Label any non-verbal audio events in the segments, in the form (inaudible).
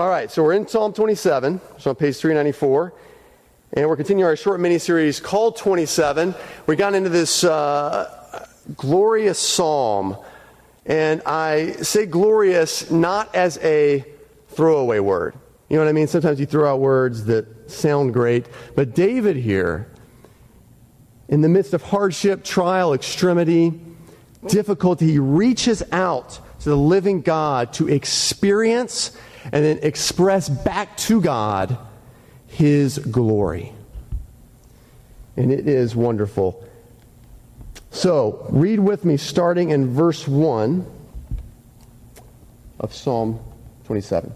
All right, so we're in Psalm 27, so on page 394, and we're continuing our short mini series called 27. We got into this uh, glorious psalm, and I say glorious not as a throwaway word. You know what I mean? Sometimes you throw out words that sound great, but David here, in the midst of hardship, trial, extremity, difficulty, he reaches out to the living God to experience and then express back to God his glory. And it is wonderful. So, read with me starting in verse 1 of Psalm 27.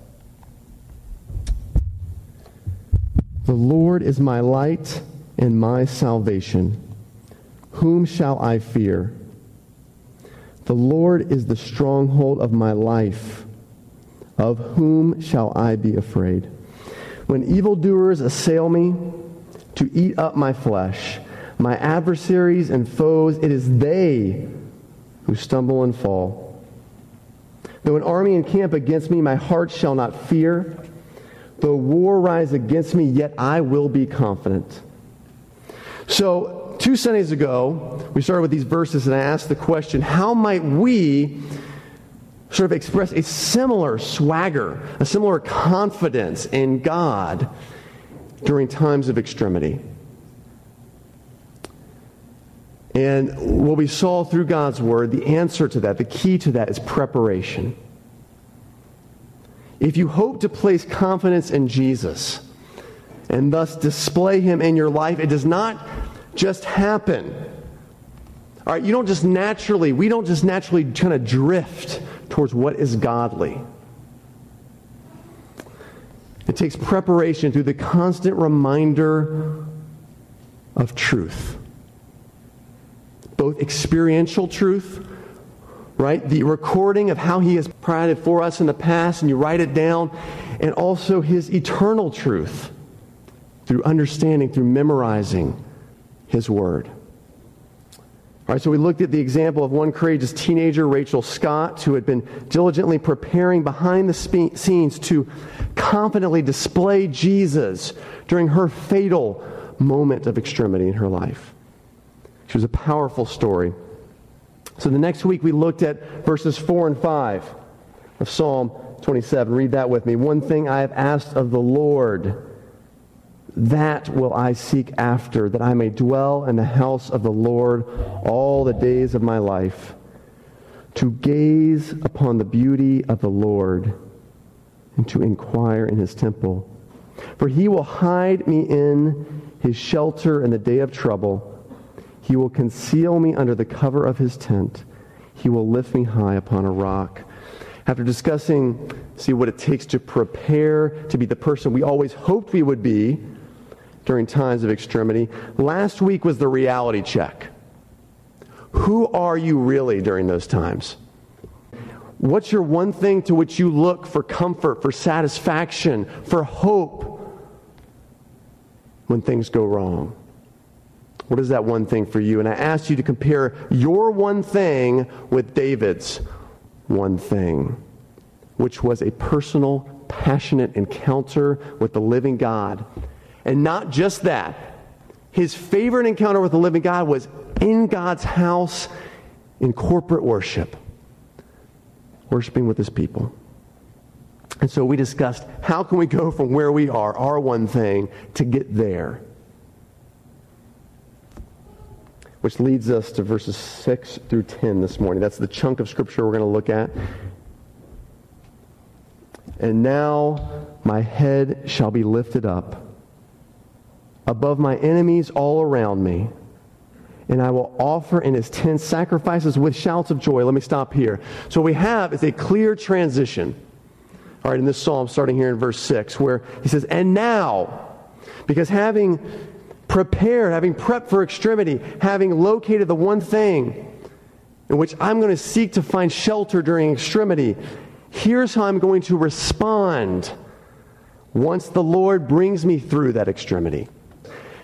The Lord is my light and my salvation. Whom shall I fear? The Lord is the stronghold of my life. Of whom shall I be afraid? When evildoers assail me to eat up my flesh, my adversaries and foes, it is they who stumble and fall. Though an army encamp against me, my heart shall not fear. Though war rise against me, yet I will be confident. So, two Sundays ago, we started with these verses, and I asked the question how might we sort of express a similar swagger, a similar confidence in God during times of extremity. And what we saw through God's Word, the answer to that, the key to that is preparation. If you hope to place confidence in Jesus and thus display Him in your life, it does not just happen. All right, you don't just naturally, we don't just naturally kind of drift towards what is godly. It takes preparation through the constant reminder of truth. Both experiential truth, right? The recording of how he has provided for us in the past, and you write it down, and also his eternal truth through understanding, through memorizing his word. All right, so we looked at the example of one courageous teenager, Rachel Scott, who had been diligently preparing behind the spe- scenes to confidently display Jesus during her fatal moment of extremity in her life. She was a powerful story. So the next week we looked at verses 4 and 5 of Psalm 27. Read that with me. One thing I have asked of the Lord that will I seek after, that I may dwell in the house of the Lord all the days of my life, to gaze upon the beauty of the Lord and to inquire in his temple. For he will hide me in his shelter in the day of trouble. He will conceal me under the cover of his tent. He will lift me high upon a rock. After discussing, see what it takes to prepare to be the person we always hoped we would be, during times of extremity. Last week was the reality check. Who are you really during those times? What's your one thing to which you look for comfort, for satisfaction, for hope when things go wrong? What is that one thing for you? And I asked you to compare your one thing with David's one thing, which was a personal, passionate encounter with the living God and not just that, his favorite encounter with the living God was in God's house in corporate worship, worshiping with his people. And so we discussed how can we go from where we are, our one thing, to get there. Which leads us to verses 6 through 10 this morning. That's the chunk of scripture we're going to look at. And now my head shall be lifted up above my enemies all around me. And I will offer in his tent sacrifices with shouts of joy. Let me stop here. So we have is a clear transition. All right, in this psalm, starting here in verse 6, where he says, And now, because having prepared, having prepped for extremity, having located the one thing in which I'm going to seek to find shelter during extremity, here's how I'm going to respond once the Lord brings me through that extremity.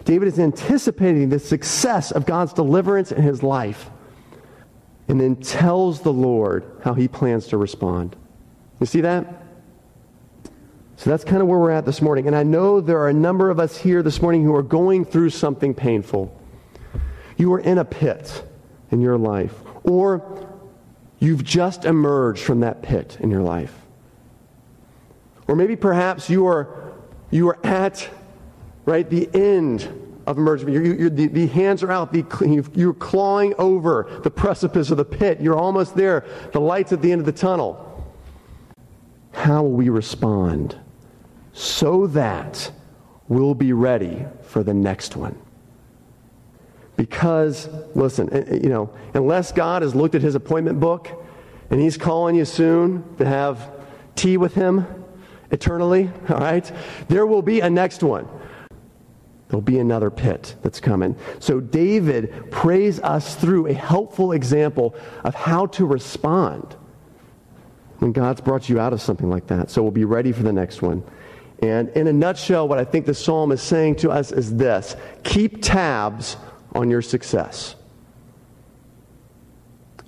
David is anticipating the success of God's deliverance in his life and then tells the Lord how he plans to respond. You see that? So that's kind of where we're at this morning. And I know there are a number of us here this morning who are going through something painful. You are in a pit in your life, or you've just emerged from that pit in your life. Or maybe perhaps you are, you are at right the end of emerging. You're, you're, the, the, hands are out. The, you're clawing over the precipice of the pit. You're almost there. The light's at the end of the tunnel. How will we respond so that we'll be ready for the next one? Because, listen, eh, eh, you know, unless God has looked at his appointment book and he's calling you soon to have tea with him eternally, (laughs) all right, there will be a next one. There'll be another pit that's coming. So David prays us through a helpful example of how to respond when God's brought you out of something like that. So we'll be ready for the next one. And in a nutshell, what I think the psalm is saying to us is this keep tabs on your success,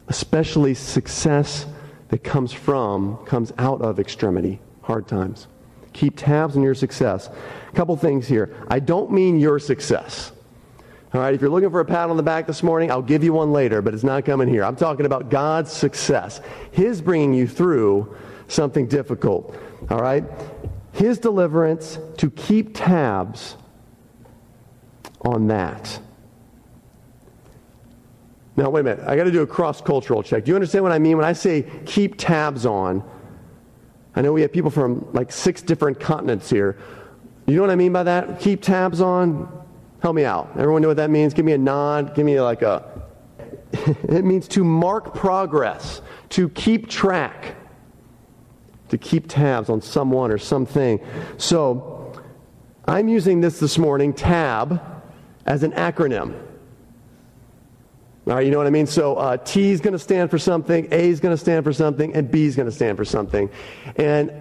especially success that comes from, comes out of extremity, hard times. Keep tabs on your success. Couple things here. I don't mean your success. All right, if you're looking for a pat on the back this morning, I'll give you one later, but it's not coming here. I'm talking about God's success. His bringing you through something difficult. All right? His deliverance to keep tabs on that. Now, wait a minute. I got to do a cross cultural check. Do you understand what I mean when I say keep tabs on? I know we have people from like six different continents here. You know what I mean by that? Keep tabs on? Help me out. Everyone know what that means? Give me a nod. Give me like a. (laughs) it means to mark progress, to keep track, to keep tabs on someone or something. So I'm using this this morning, tab, as an acronym. All right, you know what I mean? So uh, T is going to stand for something, A is going to stand for something, and B is going to stand for something. And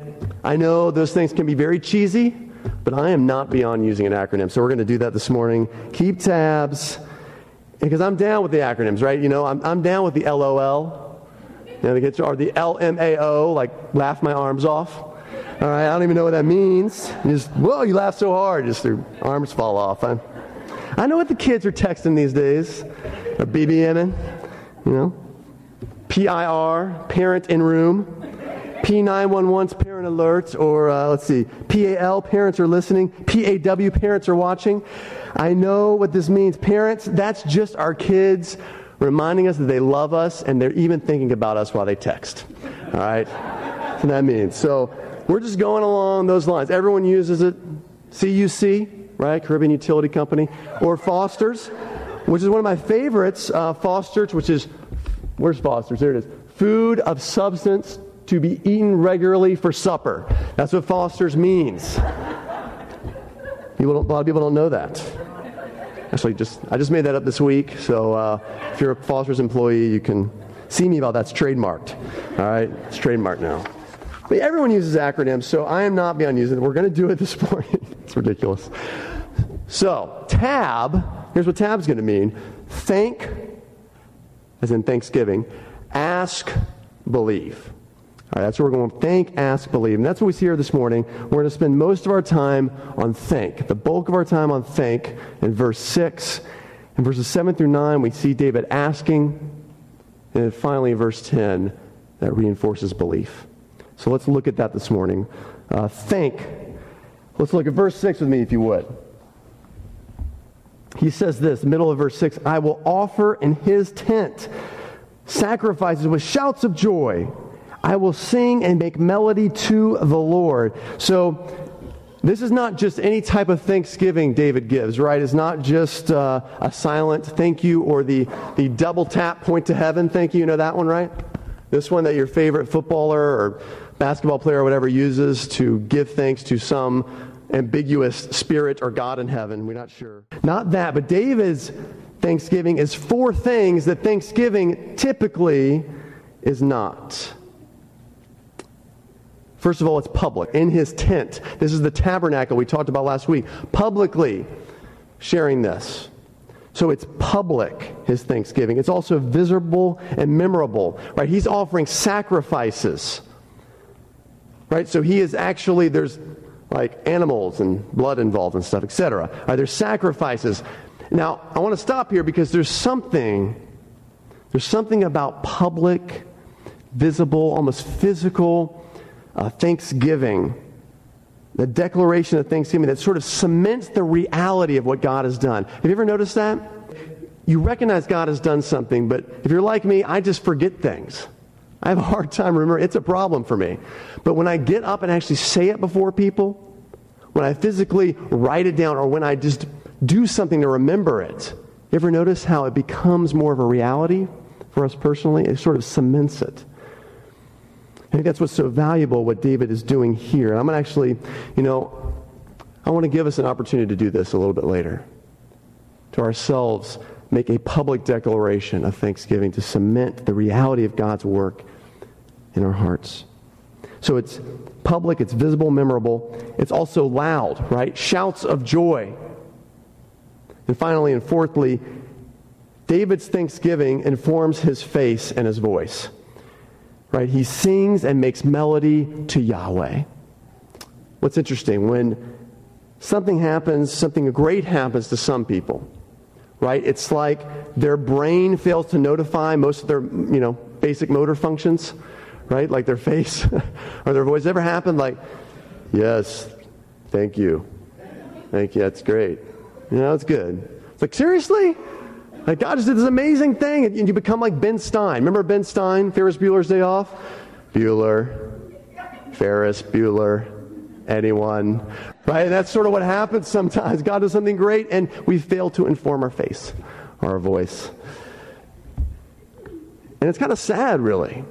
I know those things can be very cheesy, but I am not beyond using an acronym. So we're going to do that this morning. Keep tabs, because I'm down with the acronyms, right? You know, I'm, I'm down with the LOL, you know, the or the LMAO, like laugh my arms off. All right, I don't even know what that means. You just, whoa, you laugh so hard, just your arms fall off. I, I know what the kids are texting these days or BBMing, you know. PIR, parent in room. P911's parent alert, or uh, let's see, PAL, parents are listening. PAW, parents are watching. I know what this means. Parents, that's just our kids reminding us that they love us and they're even thinking about us while they text. All right? That's what that means. So we're just going along those lines. Everyone uses it. CUC, right? Caribbean Utility Company. Or Foster's which is one of my favorites, uh, Foster's, which is, where's Foster's? There it is. Food of substance to be eaten regularly for supper. That's what Foster's means. People a lot of people don't know that. Actually, just I just made that up this week. So uh, if you're a Foster's employee, you can see me about that's trademarked. All right, it's trademarked now. But everyone uses acronyms, so I am not beyond using it. We're going to do it this (laughs) morning. it's ridiculous. So tab Here's what tab's going to mean thank, as in thanksgiving, ask, believe. All right, that's what we're going. Thank, ask, believe. And that's what we see here this morning. We're going to spend most of our time on thank. The bulk of our time on thank in verse 6. In verses 7 through 9, we see David asking. And then finally, in verse 10, that reinforces belief. So let's look at that this morning. Uh, thank. Let's look at verse 6 with me, if you would he says this, middle of verse 6 I will offer in his tent sacrifices with shouts of joy. I will sing and make melody to the Lord. So, this is not just any type of thanksgiving David gives, right? It's not just uh, a silent thank you or the, the double tap point to heaven thank you. You know that one, right? This one that your favorite footballer or basketball player or whatever uses to give thanks to some ambiguous spirit or God in heaven. We're not sure. Not that, but David's thanksgiving is four things that thanksgiving typically is not. First of all, it's public, in his tent. This is the tabernacle we talked about last week. Publicly sharing this. So it's public, his thanksgiving. It's also visible and memorable, right? He's offering sacrifices, right? So he is actually, there's like animals and blood involved and stuff, etc. Right, there's sacrifices. Now, I want to stop here because there's something, there's something about public, visible, almost physical uh, thanksgiving, the declaration of thanksgiving that sort of cements the reality of what God has done. Have you ever noticed that? You recognize God has done something, but if you're like me, I just forget things. I have a hard time remembering. It's a problem for me. But when I get up and actually say it before people, when I physically write it down, or when I just do something to remember it, you ever notice how it becomes more of a reality for us personally? It sort of cements it. I think that's what's so valuable, what David is doing here. And I'm going to actually, you know, I want to give us an opportunity to do this a little bit later. To ourselves, make a public declaration of thanksgiving to cement the reality of God's work in our hearts. So it's public, it's visible, memorable. It's also loud, right? Shouts of joy. And finally and fourthly, David's thanksgiving informs his face and his voice. Right? He sings and makes melody to Yahweh. What's interesting, when something happens, something great happens to some people, right? It's like their brain fails to notify most of their, you know, basic motor functions right? Like their face (laughs) or their voice. Ever happened? Like, yes, thank you. Thank you. That's great. You know, it's good. It's like, seriously? Like, God just did this amazing thing. And you become like Ben Stein. Remember Ben Stein, Ferris Bueller's Day Off? Bueller, Ferris, Bueller, anyone. Right? And that's sort of what happens sometimes. God does something great, and we fail to inform our face our voice. And it's kind of sad, really.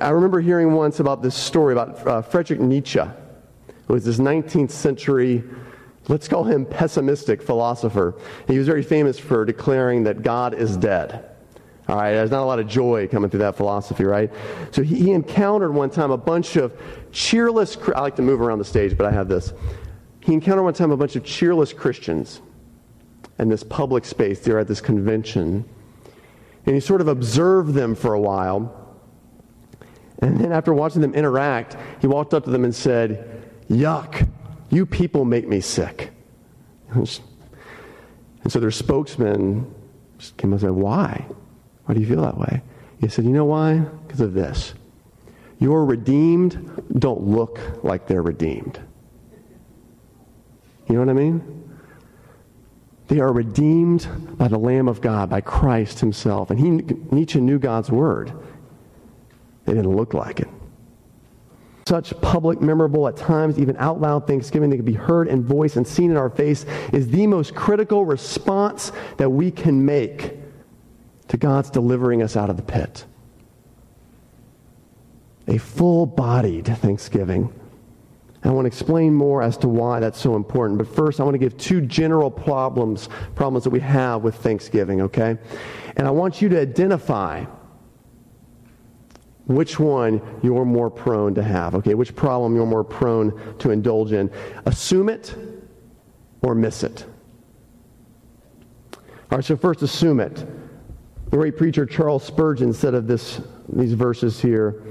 I remember hearing once about this story about uh, Nietzsche, who was this 19th century, let's call him pessimistic philosopher. He was very famous for declaring that God is dead. All right, there's not a lot of joy coming through that philosophy, right? So he, he encountered one time a bunch of cheerless, I like to move around the stage, but I have this. He encountered one time a bunch of cheerless Christians in this public space. They were at this convention. And he sort of observed them for a while. And then after watching them interact, he walked up to them and said, Yuck, you people make me sick. And so their spokesman came up and said, Why? Why do you feel that way? He said, You know why? Because of this. Your redeemed don't look like they're redeemed. You know what I mean? They are redeemed by the Lamb of God, by Christ Himself. And he, Nietzsche knew God's Word. They didn't look like it. Such public, memorable, at times even out loud thanksgiving that can be heard and voiced and seen in our face is the most critical response that we can make to God's delivering us out of the pit. A full bodied thanksgiving. I want to explain more as to why that's so important. But first, I want to give two general problems, problems that we have with Thanksgiving, okay? And I want you to identify which one you're more prone to have, okay? Which problem you're more prone to indulge in. Assume it or miss it. All right, so first, assume it. The great preacher Charles Spurgeon said of this, these verses here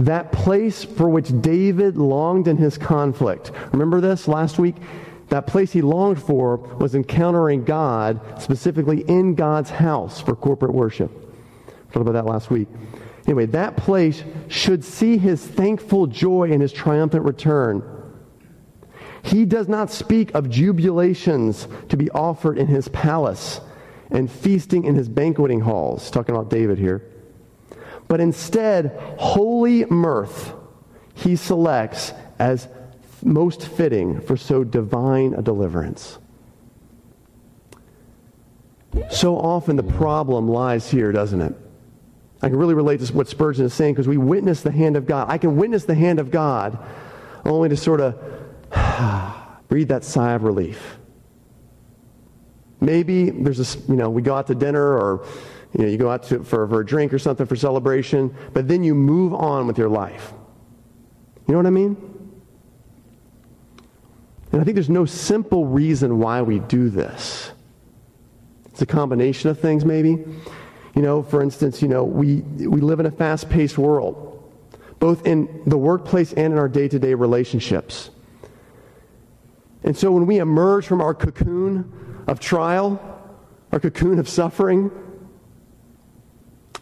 that place for which David longed in his conflict. Remember this last week? That place he longed for was encountering God, specifically in God's house for corporate worship. Talked about that last week. Anyway, that place should see his thankful joy and his triumphant return. He does not speak of jubilations to be offered in his palace and feasting in his banqueting halls, talking about David here. But instead, holy mirth he selects as most fitting for so divine a deliverance. So often the problem lies here, doesn't it? I can really relate to what Spurgeon is saying because we witness the hand of God. I can witness the hand of God only to sort of (sighs) breathe that sigh of relief. Maybe there's a, you know, we go out to dinner or you know, you go out to, for, for a drink or something for celebration, but then you move on with your life. You know what I mean? And I think there's no simple reason why we do this. It's a combination of things, maybe. You know, for instance, you know, we, we live in a fast paced world, both in the workplace and in our day to day relationships. And so when we emerge from our cocoon of trial, our cocoon of suffering,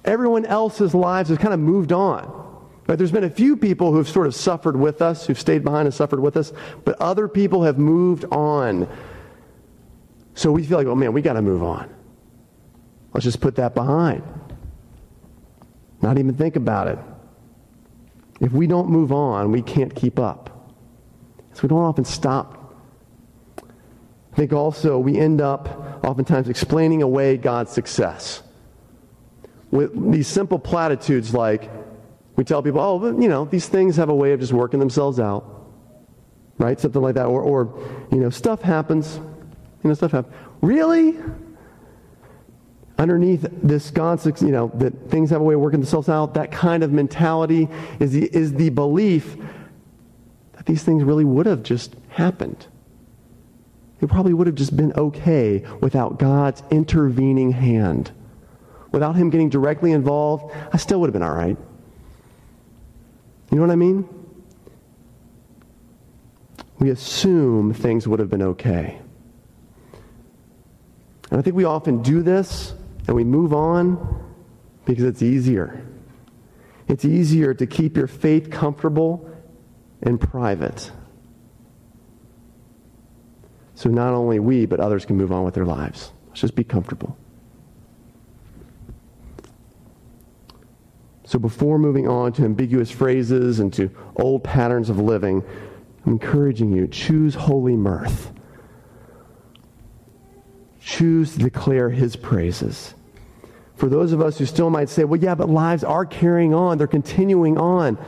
everyone else's lives have kind of moved on. Right? There's been a few people who've sort of suffered with us, who've stayed behind and suffered with us, but other people have moved on. So we feel like, oh man, we got to move on. Let's just put that behind. Not even think about it. If we don't move on, we can't keep up. So we don't often stop. I think also we end up oftentimes explaining away God's success with these simple platitudes like, we tell people, oh, but, you know, these things have a way of just working themselves out. Right? Something like that. Or, or you know, stuff happens. You know, stuff happens. Really? Underneath this concept, you know, that things have a way of working themselves out, that kind of mentality is the, is the belief that these things really would have just happened. It probably would have just been okay without God's intervening hand. Without Him getting directly involved, I still would have been all right. You know what I mean? We assume things would have been okay. And I think we often do this and we move on because it's easier. It's easier to keep your faith comfortable and private. So not only we, but others can move on with their lives. Let's just be comfortable. So before moving on to ambiguous phrases and to old patterns of living, I'm encouraging you choose holy mirth. Choose to declare his praises. For those of us who still might say, well, yeah, but lives are carrying on, they're continuing on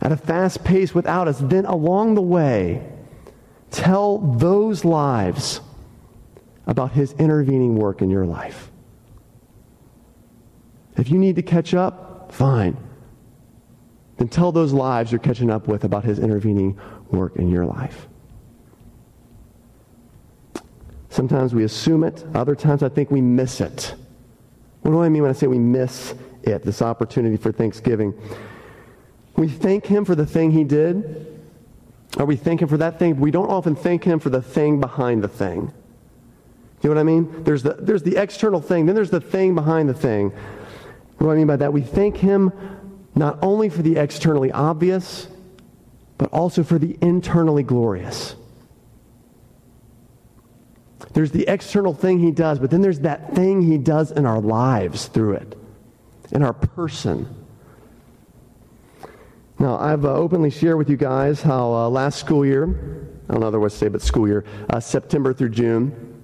at a fast pace without us, then along the way, tell those lives about his intervening work in your life. If you need to catch up, Fine. Then tell those lives you're catching up with about his intervening work in your life. Sometimes we assume it. Other times I think we miss it. What do I mean when I say we miss it, this opportunity for Thanksgiving? We thank him for the thing he did. Or we thank him for that thing. We don't often thank him for the thing behind the thing. You know what I mean? There's the, there's the external thing, then there's the thing behind the thing. What do I mean by that? We thank Him not only for the externally obvious, but also for the internally glorious. There's the external thing He does, but then there's that thing He does in our lives through it, in our person. Now, I've uh, openly shared with you guys how uh, last school year, I don't know other ways to say, but school year, uh, September through June,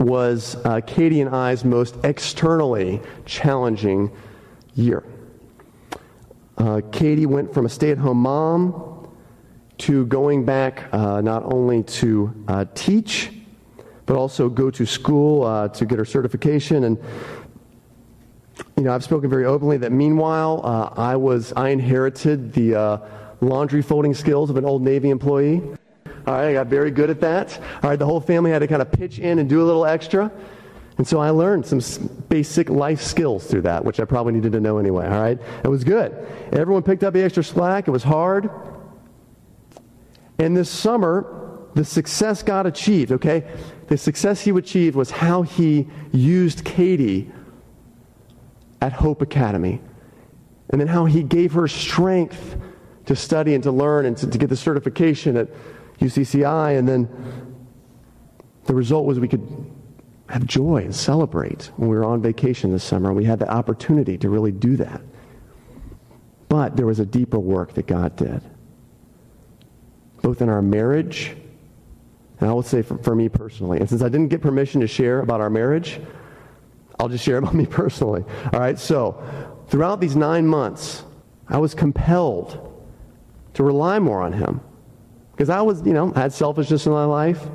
was uh, Katie and I's most externally challenging year. Uh, Katie went from a stay at home mom to going back uh, not only to teach, but also go to school uh, to get her certification. And, you know, I've spoken very openly that meanwhile, uh, I, was, I inherited the laundry folding skills of an old Navy employee. All right, I got very good at that. All right, the whole family had to kind of pitch in and do a little extra. And so I learned some basic life skills through that, which I probably needed to know anyway, all right? It was good. Everyone picked up the extra slack. It was hard. And this summer, the success got achieved, okay? The success he achieved was how he used Katie at Hope Academy. And then how he gave her strength to study and to learn and to, to get the certification at UCCI, and then the result was we could have joy and celebrate when we were on vacation this summer. We had the opportunity to really do that. But there was a deeper work that God did, both in our marriage, and I would say for, for me personally. And since I didn't get permission to share about our marriage, I'll just share (laughs) about me personally. All right, so throughout these nine months, I was compelled to rely more on Him because I was, you know, had selfishness in my life,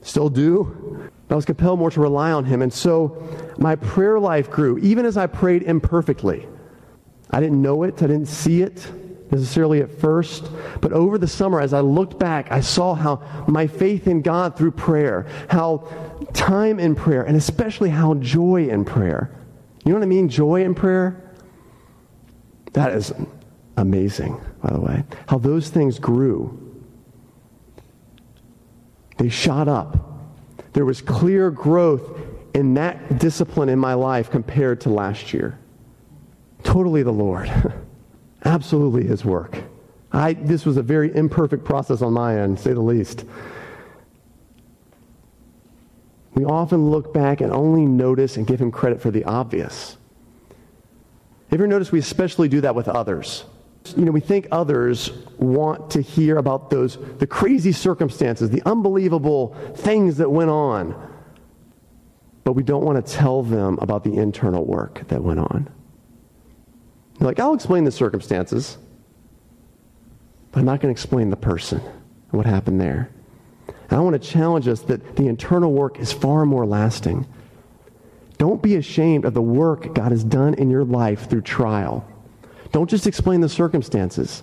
still do. I was compelled more to rely on him. And so my prayer life grew, even as I prayed imperfectly. I didn't know it, I didn't see it necessarily at first. But over the summer, as I looked back, I saw how my faith in God through prayer, how time in prayer, and especially how joy in prayer. You know what I mean? Joy in prayer? That is amazing, by the way. How those things grew They shot up. There was clear growth in that discipline in my life compared to last year. Totally the Lord. (laughs) Absolutely His work. I, this was a very imperfect process on my end, say the least. We often look back and only notice and give Him credit for the obvious. Have you ever noticed we especially do that with others? You know, we think others want to hear about those, the crazy circumstances, the unbelievable things that went on, but we don't want to tell them about the internal work that went on. You're like, I'll explain the circumstances, but I'm not going to explain the person and what happened there. And I want to challenge us that the internal work is far more lasting. Don't be ashamed of the work God has done in your life through trial. Don't just explain the circumstances.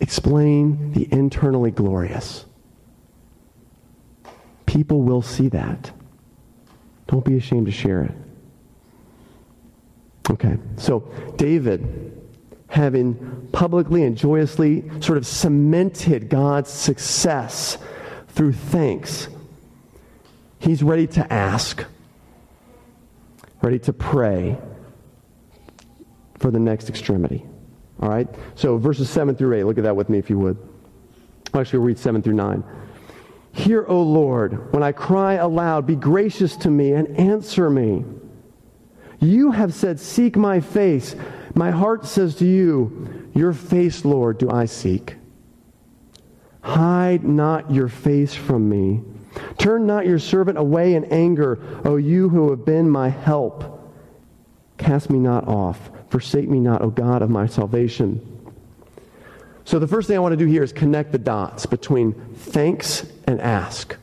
Explain the internally glorious. People will see that. Don't be ashamed to share it. Okay, so David, having publicly and joyously sort of cemented God's success through thanks, he's ready to ask ready to pray for the next extremity. All right? So verses 7 through 8, look at that with me if you would. Actually, we'll read 7 through 9. Hear, O Lord, when I cry aloud, be gracious to me and answer me. You have said, Seek my face. My heart says to you, Your face, Lord, do I seek. Hide not your face from me. Turn not your servant away in anger, O you who have been my help. Cast me not off. Forsake me not, O God of my salvation. So, the first thing I want to do here is connect the dots between thanks and ask.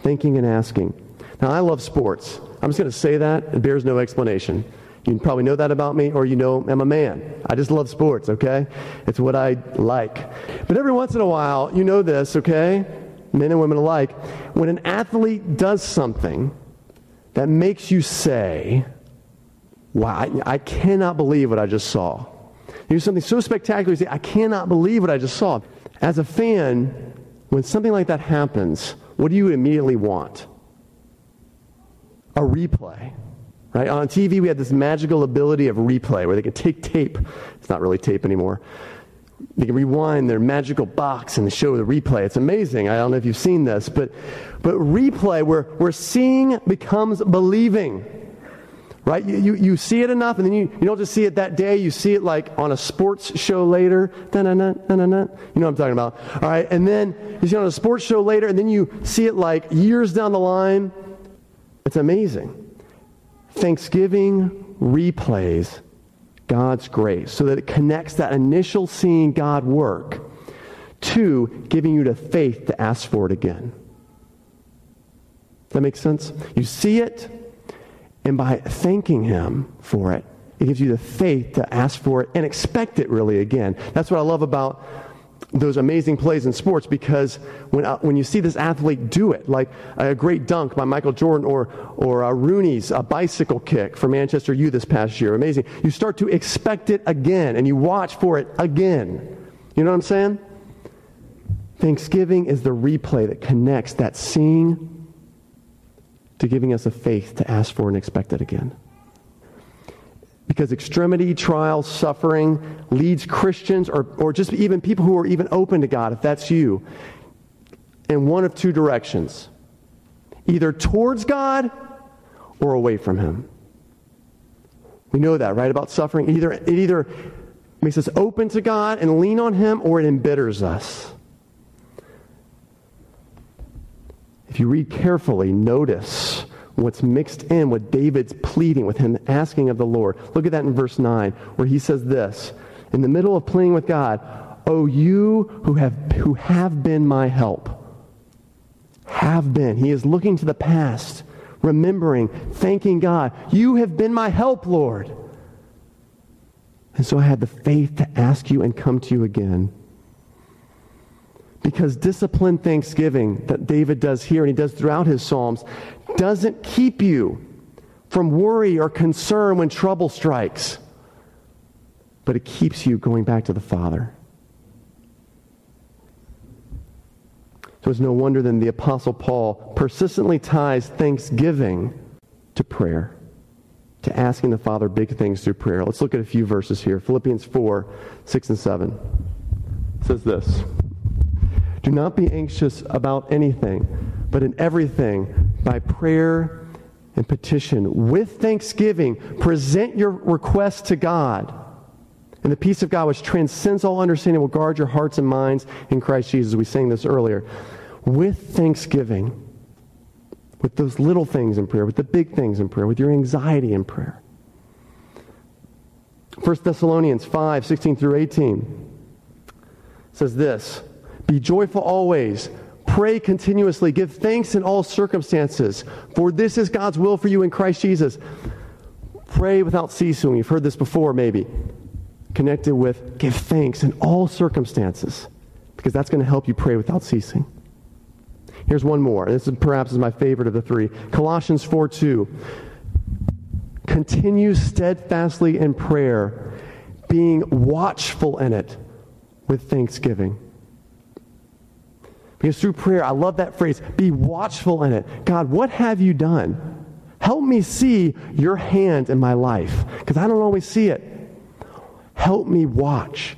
Thinking and asking. Now, I love sports. I'm just going to say that. It bears no explanation. You probably know that about me, or you know I'm a man. I just love sports, okay? It's what I like. But every once in a while, you know this, okay? men and women alike, when an athlete does something that makes you say, Wow, I, I cannot believe what I just saw. You do something so spectacular, you say, I cannot believe what I just saw. As a fan, when something like that happens, what do you immediately want? A replay. Right? On TV, we had this magical ability of replay where they can take tape. It's not really tape anymore they can rewind their magical box and show the replay. It's amazing. I don't know if you've seen this, but, but replay where, where seeing becomes believing. Right? You, you, you see it enough, and then you, you don't just see it that day, you see it like on a sports show later. You know what I'm talking about. All right, and then you see it on a sports show later, and then you see it like years down the line. It's amazing. Thanksgiving replays God's grace so that it connects that initial seeing God work to giving you the faith to ask for it again. Does that make sense? You see it, and by thanking Him for it, it gives you the faith to ask for it and expect it really again. That's what I love about those amazing plays in sports because when, uh, when you see this athlete do it, like a great dunk by Michael Jordan or, or uh, Rooney's a bicycle kick for Manchester U this past year, amazing, you start to expect it again and you watch for it again. You know what I'm saying? Thanksgiving is the replay that connects that seeing to giving us a faith to ask for and expect it again. Because extremity, trial, suffering leads Christians or, or just even people who are even open to God, if that's you, in one of two directions either towards God or away from Him. We know that, right? About suffering. Either, it either makes us open to God and lean on Him or it embitters us. If you read carefully, notice what's mixed in with David's pleading, with him asking of the Lord. Look at that in verse 9, where he says this in the middle of pleading with God, Oh, you who have, who have been my help. Have been. He is looking to the past, remembering, thanking God. You have been my help, Lord. And so I had the faith to ask you and come to you again. Because disciplined thanksgiving that David does here and he does throughout his Psalms doesn't keep you from worry or concern when trouble strikes, but it keeps you going back to the Father. So it's no wonder then the Apostle Paul persistently ties thanksgiving to prayer, to asking the Father big things through prayer. Let's look at a few verses here. Philippians 4 6 and 7 it says this Do not be anxious about anything, but in everything, by prayer and petition, with thanksgiving, present your requests to God. And the peace of God, which transcends all understanding, will guard your hearts and minds in Christ Jesus. We sang this earlier. With thanksgiving, with those little things in prayer, with the big things in prayer, with your anxiety in prayer. 1 Thessalonians 5 16 through 18 says this Be joyful always. Pray continuously. Give thanks in all circumstances, for this is God's will for you in Christ Jesus. Pray without ceasing. You've heard this before, maybe connected with give thanks in all circumstances because that's going to help you pray without ceasing. Here's one more. This is perhaps is my favorite of the three. Colossians 4 2. Continue steadfastly in prayer, being watchful in it with thanksgiving. Because through prayer, I love that phrase, be watchful in it. God, what have you done? Help me see your hand in my life because I don't always see it. Help me watch.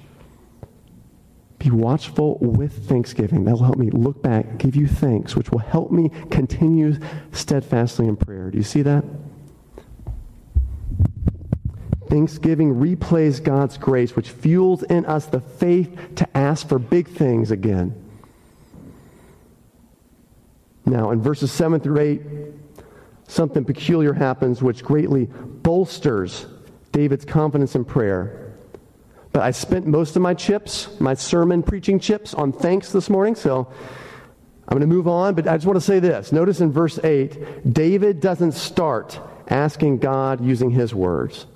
Be watchful with thanksgiving. That will help me look back, give you thanks, which will help me continue steadfastly in prayer. Do you see that? Thanksgiving replays God's grace, which fuels in us the faith to ask for big things again. Now, in verses 7 through 8, something peculiar happens which greatly bolsters David's confidence in prayer. But I spent most of my chips, my sermon preaching chips, on thanks this morning, so I'm going to move on. But I just want to say this. Notice in verse 8, David doesn't start asking God using his words,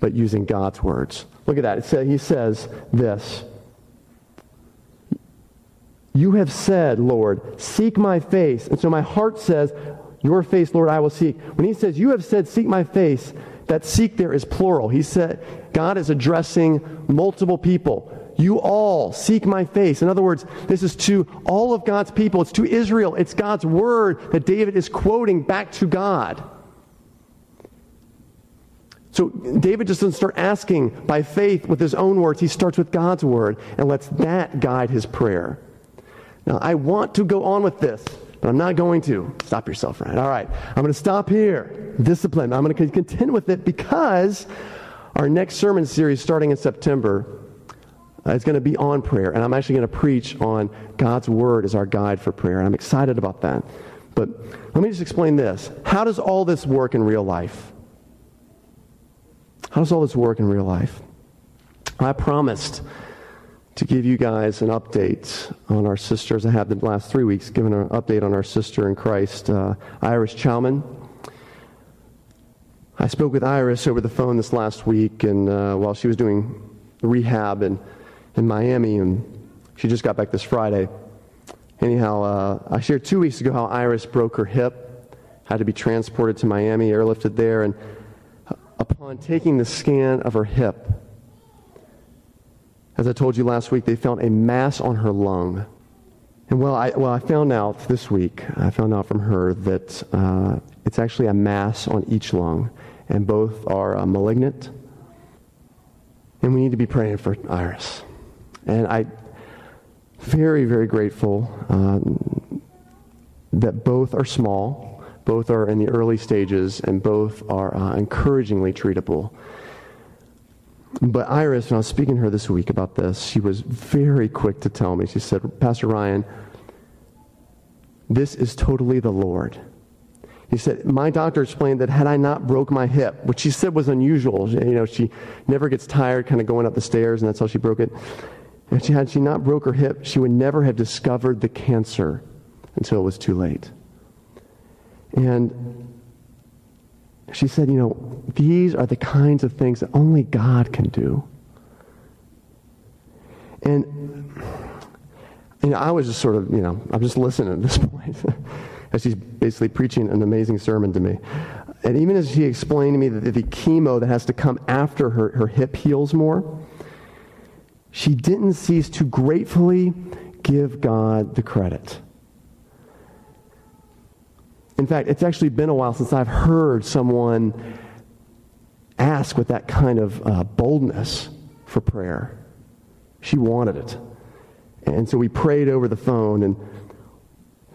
but using God's words. Look at that. It says, he says this. You have said, Lord, seek my face. And so my heart says, Your face, Lord, I will seek. When he says, You have said, seek my face, that seek there is plural. He said, God is addressing multiple people. You all seek my face. In other words, this is to all of God's people. It's to Israel. It's God's word that David is quoting back to God. So David just doesn't start asking by faith with his own words. He starts with God's word and lets that guide his prayer. Now, I want to go on with this. But I'm not going to. Stop yourself, Ryan. All right. I'm going to stop here. Discipline. I'm going to contend with it because our next sermon series starting in September uh, is going to be on prayer. And I'm actually going to preach on God's Word as our guide for prayer. And I'm excited about that. But let me just explain this. How does all this work in real life? How does all this work in real life? I promised to give you guys an update on our sisters. I have the last three weeks, given an update on our sister in Christ, uh, Iris Chauman. I spoke with Iris over the phone this last week, and uh, while she was doing rehab in, in Miami, and she just got back this Friday. Anyhow, uh, I shared two weeks ago how Iris broke her hip, had to be transported to Miami, airlifted there, and upon taking the scan of her hip, as I told you last week, they found a mass on her lung. And well, I, well, I found out this week, I found out from her that uh, it's actually a mass on each lung, and both are uh, malignant. And we need to be praying for Iris. And I, very, very grateful um, that both are small, both are in the early stages, and both are uh, encouragingly treatable. But Iris, when I was speaking to her this week about this, she was very quick to tell me. She said, Pastor Ryan, this is totally the Lord. He said, My doctor explained that had I not broke my hip, which she said was unusual, you know, she never gets tired kind of going up the stairs, and that's how she broke it. And she had she not broke her hip, she would never have discovered the cancer until it was too late. And she said, You know, these are the kinds of things that only God can do. And, you know, I was just sort of, you know, I'm just listening at this (laughs) point as she's basically preaching an amazing sermon to me. And even as she explained to me that the chemo that has to come after her, her hip heals more, she didn't cease to gratefully give God the credit. In fact, it's actually been a while since I've heard someone ask with that kind of uh, boldness for prayer. She wanted it. And so we prayed over the phone and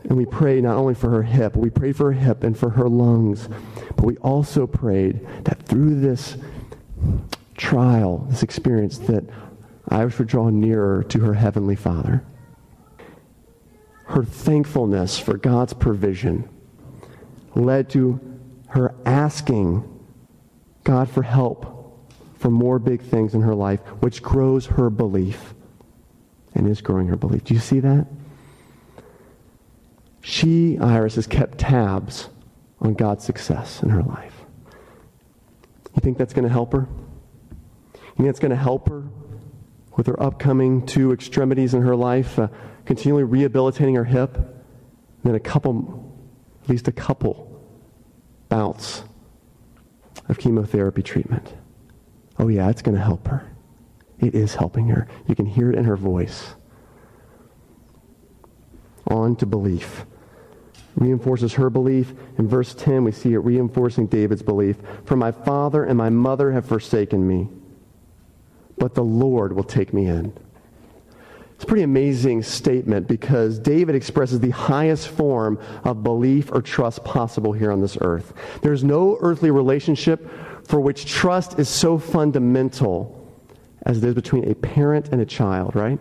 and we prayed not only for her hip, we prayed for her hip and for her lungs, but we also prayed that through this trial, this experience, that Iris would draw nearer to her Heavenly Father. Her thankfulness for God's provision led to her asking God for help for more big things in her life, which grows her belief and is growing her belief. Do you see that? She, Iris, has kept tabs on God's success in her life. You think that's going to help her? You think it's going to help her with her upcoming two extremities in her life, uh, continually rehabilitating her hip, and then a couple, at least a couple bouts of chemotherapy treatment. Oh, yeah, it's going to help her. It is helping her. You can hear it in her voice. On to belief. Reinforces her belief. In verse 10, we see it reinforcing David's belief. For my father and my mother have forsaken me, but the Lord will take me in. It's a pretty amazing statement because David expresses the highest form of belief or trust possible here on this earth. There's no earthly relationship for which trust is so fundamental as it is between a parent and a child, right?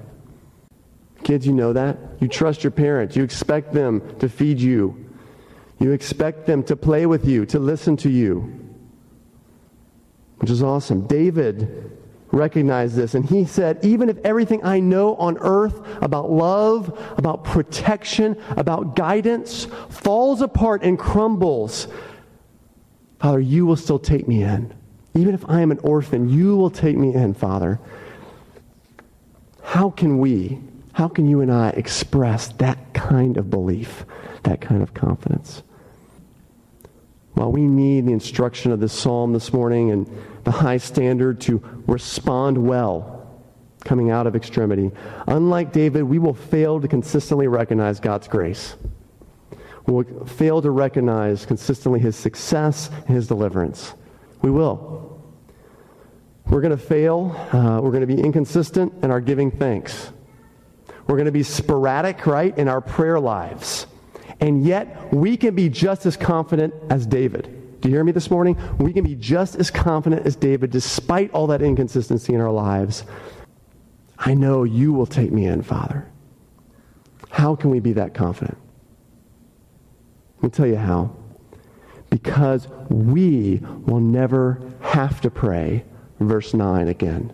Kids, you know that. You trust your parents. You expect them to feed you. You expect them to play with you, to listen to you, which is awesome. David recognized this, and he said, Even if everything I know on earth about love, about protection, about guidance falls apart and crumbles, Father, you will still take me in. Even if I am an orphan, you will take me in, Father. How can we, how can you and I express that kind of belief, that kind of confidence? While we need the instruction of this psalm this morning and the high standard to respond well coming out of extremity, unlike David, we will fail to consistently recognize God's grace We will fail to recognize consistently his success and his deliverance. We will. We're going to fail. Uh, we're going to be inconsistent in our giving thanks. We're going to be sporadic, right, in our prayer lives. And yet, we can be just as confident as David. Do you hear me this morning? We can be just as confident as David despite all that inconsistency in our lives. I know you will take me in, Father. How can we be that confident? Let me tell you how. Because we will never have to pray verse 9 again.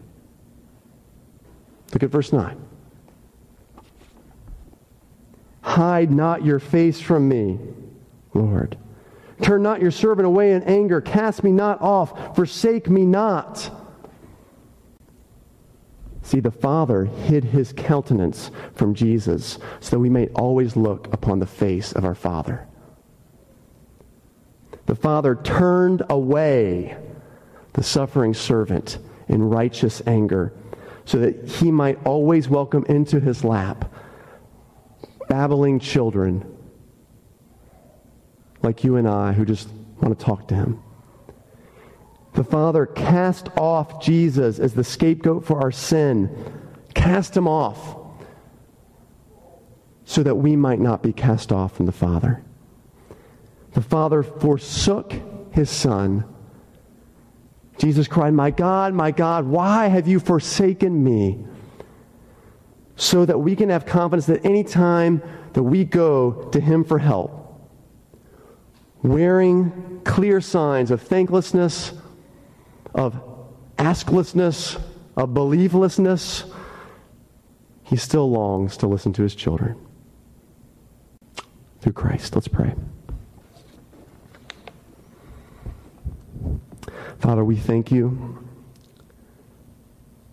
Look at verse 9. Hide not your face from me, Lord. Turn not your servant away in anger. Cast me not off. Forsake me not. See, the Father hid his countenance from Jesus so that we may always look upon the face of our Father. The father turned away the suffering servant in righteous anger so that he might always welcome into his lap babbling children like you and I who just want to talk to him. The Father cast off Jesus as the scapegoat for our sin, cast him off so that we might not be cast off from the Father. The Father forsook his Son. Jesus cried, My God, my God, why have you forsaken me? So that we can have confidence that any time that we go to him for help, wearing clear signs of thanklessness, of asklessness, of believelessness, he still longs to listen to his children. Through Christ. Let's pray. Father, we thank you,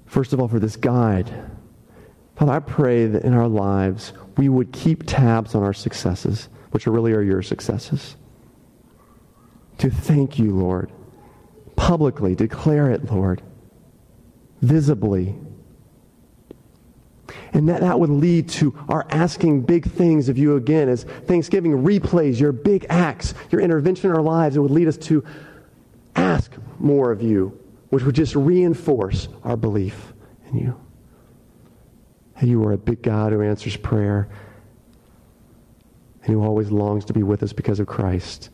first of all, for this guide. Father, I pray that in our lives we would keep tabs on our successes, which really are your successes. To thank you, Lord. Publicly declare it, Lord. Visibly. And that, that would lead to our asking big things of you again as Thanksgiving replays your big acts, your intervention in our lives. It would lead us to ask more of you, which would just reinforce our belief in you. And you are a big God who answers prayer and who always longs to be with us because of Christ.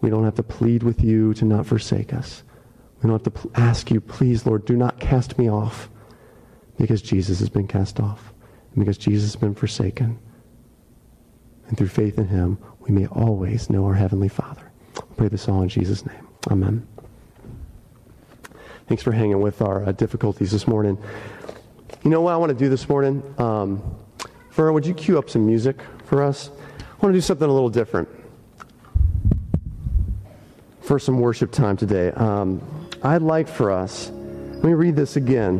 We don't have to plead with you to not forsake us. We don't have to ask you, please, Lord, do not cast me off because Jesus has been cast off and because Jesus has been forsaken. And through faith in him, we may always know our Heavenly Father. I pray this all in Jesus' name. Amen. Thanks for hanging with our uh, difficulties this morning. You know what I want to do this morning? Um, would you cue up some music for us? I want to do something a little different for some worship time today. Um, I'd like for us, let me read this again.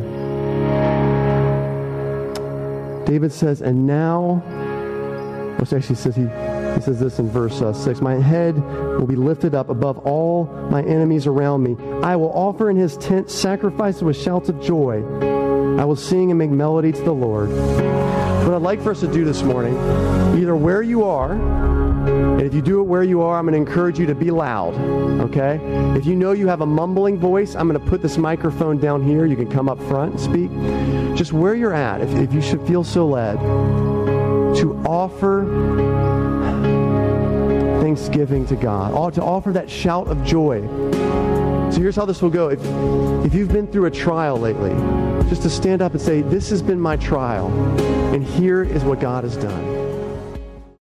David says, and now, which actually says he, he says this in verse uh, 6 My head will be lifted up above all my enemies around me. I will offer in his tent sacrifices with shouts of joy. I will sing and make melody to the Lord. What I'd like for us to do this morning, either where you are, and if you do it where you are, I'm going to encourage you to be loud, okay? If you know you have a mumbling voice, I'm going to put this microphone down here. You can come up front and speak. Just where you're at, if, if you should feel so led, to offer thanksgiving to God, or to offer that shout of joy. So here's how this will go. If, if you've been through a trial lately, just to stand up and say, This has been my trial, and here is what God has done.